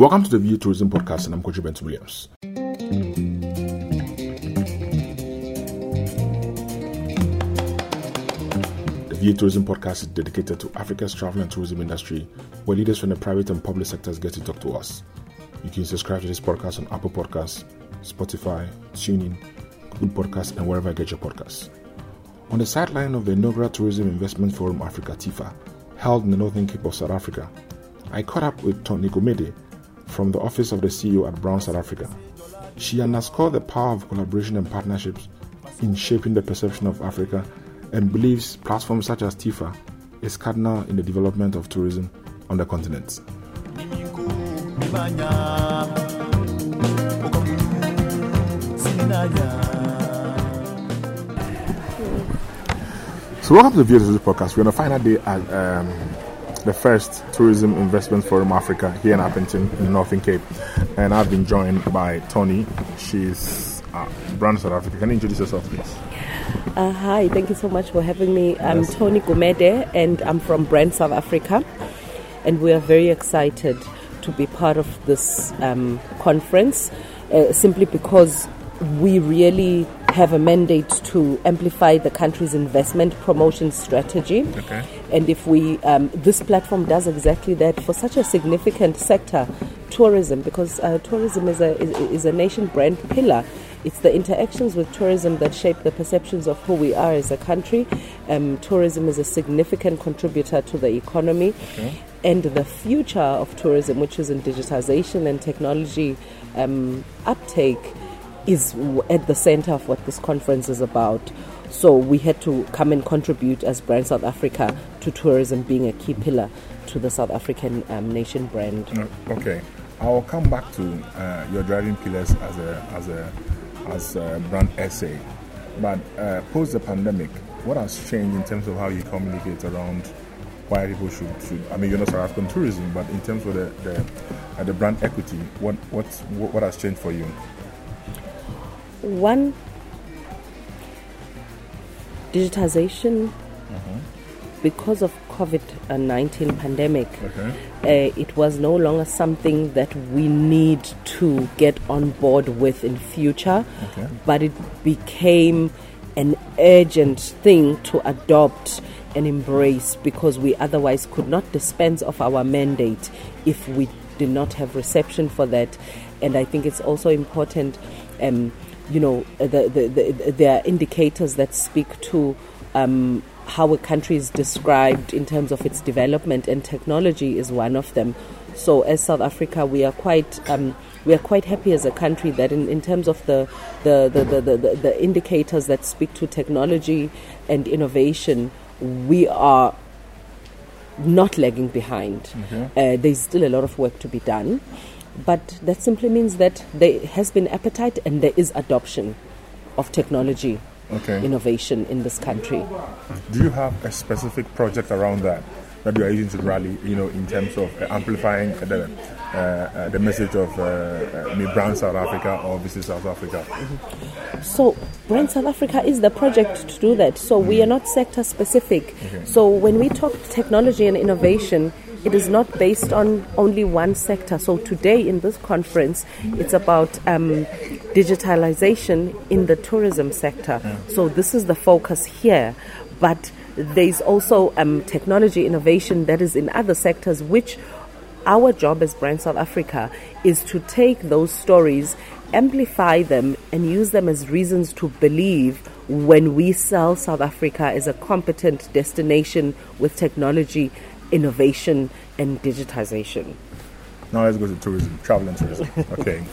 Welcome to the VA Tourism Podcast, and I'm Coach Benton Williams. The VA Tourism Podcast is dedicated to Africa's travel and tourism industry, where leaders from the private and public sectors get to talk to us. You can subscribe to this podcast on Apple Podcasts, Spotify, TuneIn, Google Podcasts, and wherever you get your podcasts. On the sideline of the inaugural Tourism Investment Forum Africa TIFA, held in the Northern Cape of South Africa, I caught up with Toni Gumede from the office of the CEO at Brand South Africa. She underscored the power of collaboration and partnerships in shaping the perception of Africa and believes platforms such as TIFA is cardinal in the development of tourism on the continent. So, welcome to the Viewers Podcast. We're on the final day at um, the first Tourism Investment Forum Africa here in Upington in the Northern Cape. And I've been joined by Toni. She's uh, Brand South Africa. Can you introduce yourself, please? Uh, hi, thank you so much for having me. I'm yes. Toni Gumede and I'm from Brand South Africa. And we are very excited to be part of this um, conference uh, simply because we really have a mandate to amplify the country's investment promotion strategy. Okay. And if we, um, this platform does exactly that for such a significant sector, tourism, because uh, tourism is a, is, is a nation brand pillar. It's the interactions with tourism that shape the perceptions of who we are as a country. Um, tourism is a significant contributor to the economy. Okay. And the future of tourism, which is in digitization and technology um, uptake, is at the center of what this conference is about. So we had to come and contribute as Brand South Africa to tourism being a key pillar to the South African um, nation brand. Okay, I will come back to uh, your driving pillars as a as a as a Brand SA, but uh, post the pandemic, what has changed in terms of how you communicate around why people should, should I mean you're not South African tourism, but in terms of the the, uh, the brand equity, what what what has changed for you? One, digitization uh-huh. because of COVID-19 pandemic. Okay. Uh, it was no longer something that we need to get on board with in future, okay. but it became an urgent thing to adopt and embrace because we otherwise could not dispense of our mandate if we did not have reception for that. And I think it's also important um, you know, the, the, the, there are indicators that speak to um, how a country is described in terms of its development, and technology is one of them. So, as South Africa, we are quite um, we are quite happy as a country that in, in terms of the the, the, the, the, indicators that speak to technology and innovation, we are not lagging behind. Mm-hmm. Uh, there's still a lot of work to be done. But that simply means that there has been appetite and there is adoption of technology okay. innovation in this country. Do you have a specific project around that that you are using to rally, you know, in terms of amplifying the, uh, uh, the message of uh, uh Brand South Africa or Visit South Africa? Mm-hmm. So, Brand South Africa is the project to do that. So, mm-hmm. we are not sector specific. Okay. So, when we talk technology and innovation, it is not based on only one sector. So today in this conference, it's about um, digitalization in the tourism sector. So this is the focus here, but there's also um, technology innovation that is in other sectors, which our job as Brand South Africa is to take those stories, amplify them, and use them as reasons to believe when we sell South Africa as a competent destination with technology innovation and digitization. Now let's go to tourism, travel and tourism. Okay.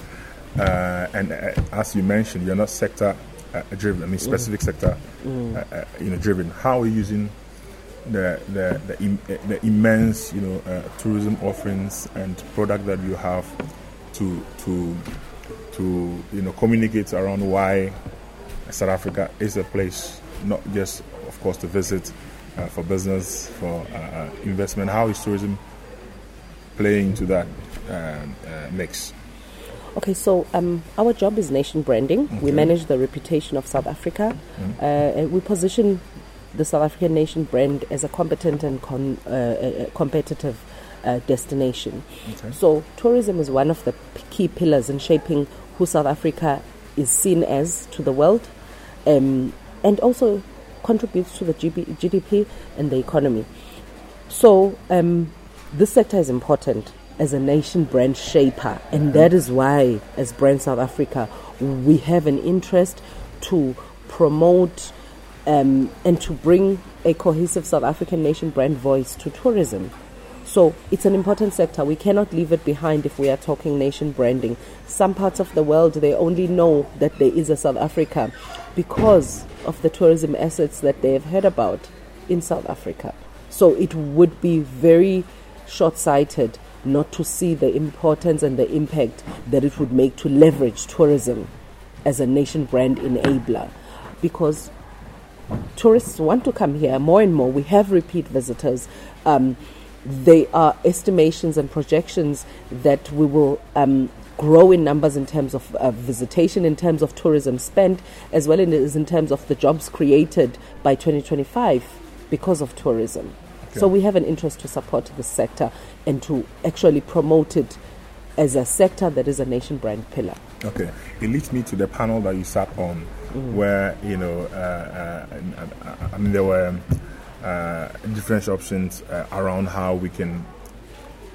Uh, and uh, as you mentioned, you're not sector uh, driven. I mean, specific mm. sector, mm. Uh, uh, you know, driven. How are you using the the the, Im- the immense, you know, uh, tourism offerings and product that you have to to to you know communicate around why South Africa is a place, not just, of course, to visit, uh, for business, for uh, uh, investment? How is tourism playing into that um, mix? Okay, so um, our job is nation branding. Okay. We manage the reputation of South Africa. Mm-hmm. Uh, we position the South African nation brand as a competent and con, uh, competitive uh, destination. Okay. So, tourism is one of the p- key pillars in shaping who South Africa is seen as to the world um, and also contributes to the GDP and the economy. So, um, this sector is important as a nation brand shaper, and that is why, as Brand South Africa, we have an interest to promote um, and to bring a cohesive South African nation brand voice to tourism. So it's an important sector. We cannot leave it behind if we are talking nation branding. Some parts of the world they only know that there is a South Africa because of the tourism assets that they have heard about in South Africa. So it would be very short sighted not to see the importance and the impact that it would make to leverage tourism as a nation brand enabler because tourists want to come here more and more. We have repeat visitors. Um, there are estimations and projections that we will um, grow in numbers in terms of uh, visitation, in terms of tourism spent, as well as in terms of the jobs created by 2025 because of tourism. Okay. So we have an interest to support this sector and to actually promote it as a sector that is a nation brand pillar. Okay, it leads me to the panel that you sat on, where you know, uh, uh, and, uh, I mean, there were uh, different options uh, around how we can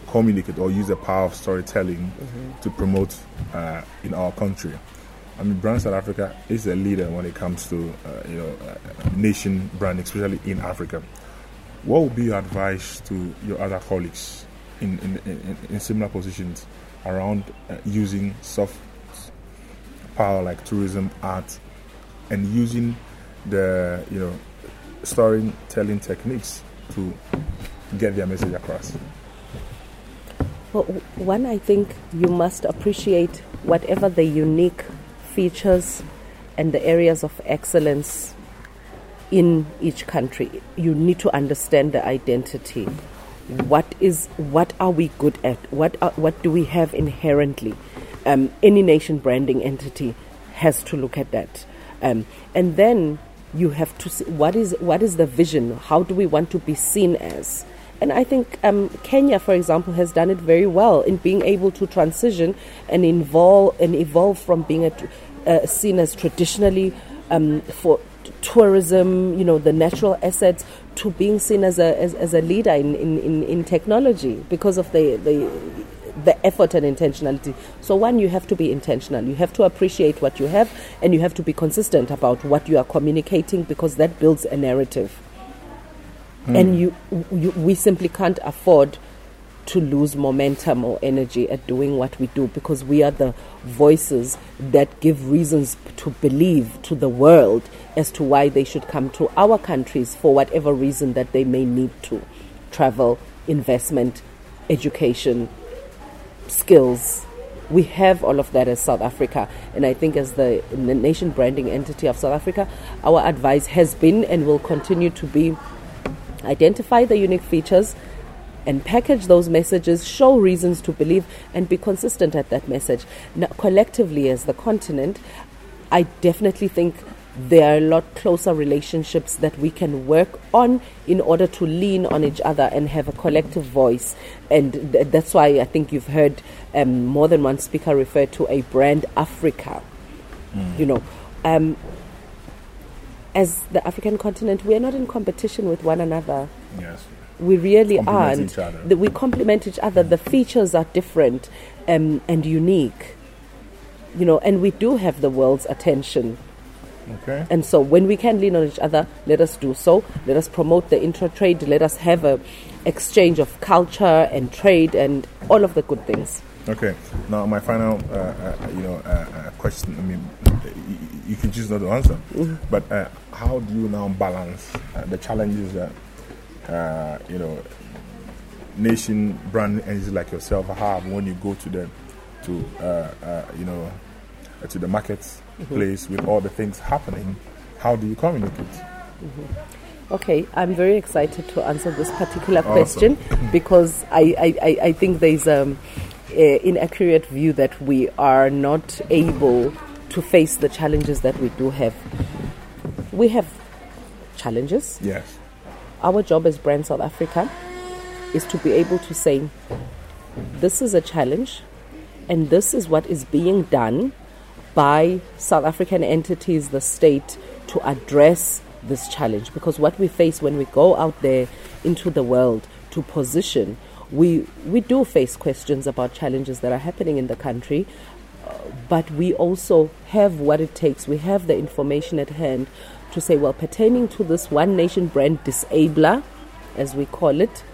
communicate or use the power of storytelling to promote uh, in our country. I mean, Brand South Africa is a leader when it comes to uh, you know uh, nation branding, especially in Africa. What would be your advice to your other colleagues in in, in, in similar positions around uh, using soft power like tourism, art, and using the you know storytelling techniques to get their message across? Well, one, I think you must appreciate whatever the unique features and the areas of excellence in each country. You need to understand the identity. What is what are we good at? What are, what do we have inherently? Um, any nation branding entity has to look at that, um, and then you have to see what is what is the vision. How do we want to be seen as? And I think um, Kenya, for example, has done it very well in being able to transition and involve and evolve from being a, uh, seen as traditionally um, for tourism, you know, the natural assets, to being seen as a as, as a leader in, in, in, in technology because of the, the the effort and intentionality. So one, you have to be intentional. You have to appreciate what you have, and you have to be consistent about what you are communicating because that builds a narrative hmm. and you, you we simply can't afford to lose momentum or energy at doing what we do because we are the voices that give reasons to believe to the world as to why they should come to our countries for whatever reason that they may need to travel investment education skills we have all of that as South Africa, and I think as the, nation branding entity of South Africa, our advice has been and will continue to be identify the unique features and package those messages, show reasons to believe, and be consistent at that message. Now, collectively, as the continent, I definitely think there are a lot closer relationships that we can work on in order to lean on each other and have a collective voice. And th- that's why I think you've heard um, more than one speaker refer to a brand Africa. You know, um, as the African continent, we are not in competition with one another. Yes. We really aren't. The- we complement each other. The features are different um, and unique. You know, and we do have the world's attention. Okay. And so when we can lean on each other, let us do so. Let us promote the intra-trade. Let us have a exchange of culture and trade and all of the good things. Okay. Now, my final, uh, uh, you know, uh, uh, question. I mean, you, can choose not to answer, but uh, how do you now balance uh, the challenges that uh, you know nation brand entities like yourself have when you go to them to uh, uh, you know Uh, to the marketplace mm-hmm. with all the things happening? How do you communicate? Mm-hmm. Okay, I'm very excited to answer this particular Awesome. question because I, I, I, think there's um, a inaccurate view that we are not able to face the challenges that we do have. We have challenges. Yes. Our job as Brand South Africa is to be able to say, this is a challenge, and this is what is being done by South African entities, the state, to address this challenge. Because what we face when we go out there into the world to position, we, we do face questions about challenges that are happening in the country, uh, but we also have what it takes. We have the information at hand to say, well, pertaining to this one nation brand disabler, as we call it,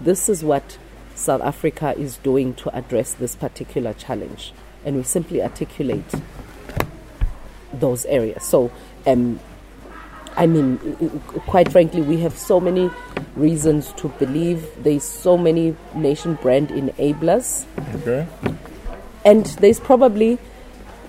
this is what South Africa is doing to address this particular challenge. And we simply articulate those areas. So, um, I mean, quite frankly, we have so many reasons to believe there's so many nation brand enablers. Okay. And there's probably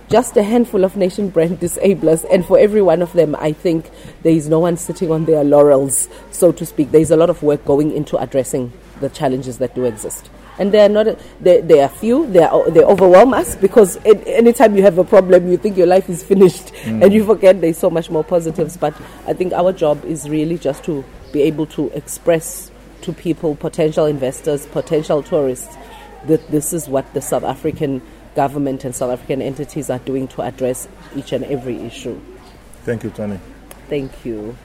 just a handful of nation brand disablers, and for every one of them, I think there is no one sitting on their laurels, so to speak. There's a lot of work going into addressing the challenges that do exist. And they are not, they, they are few, they, are, they overwhelm us because anytime you have a problem, you think your life is finished mm. and you forget there's so much more positives. But I think our job is really just to be able to express to people, potential investors, potential tourists, that this is what the South African government and South African entities are doing to address each and every issue. Thank you, Toni. Thank you.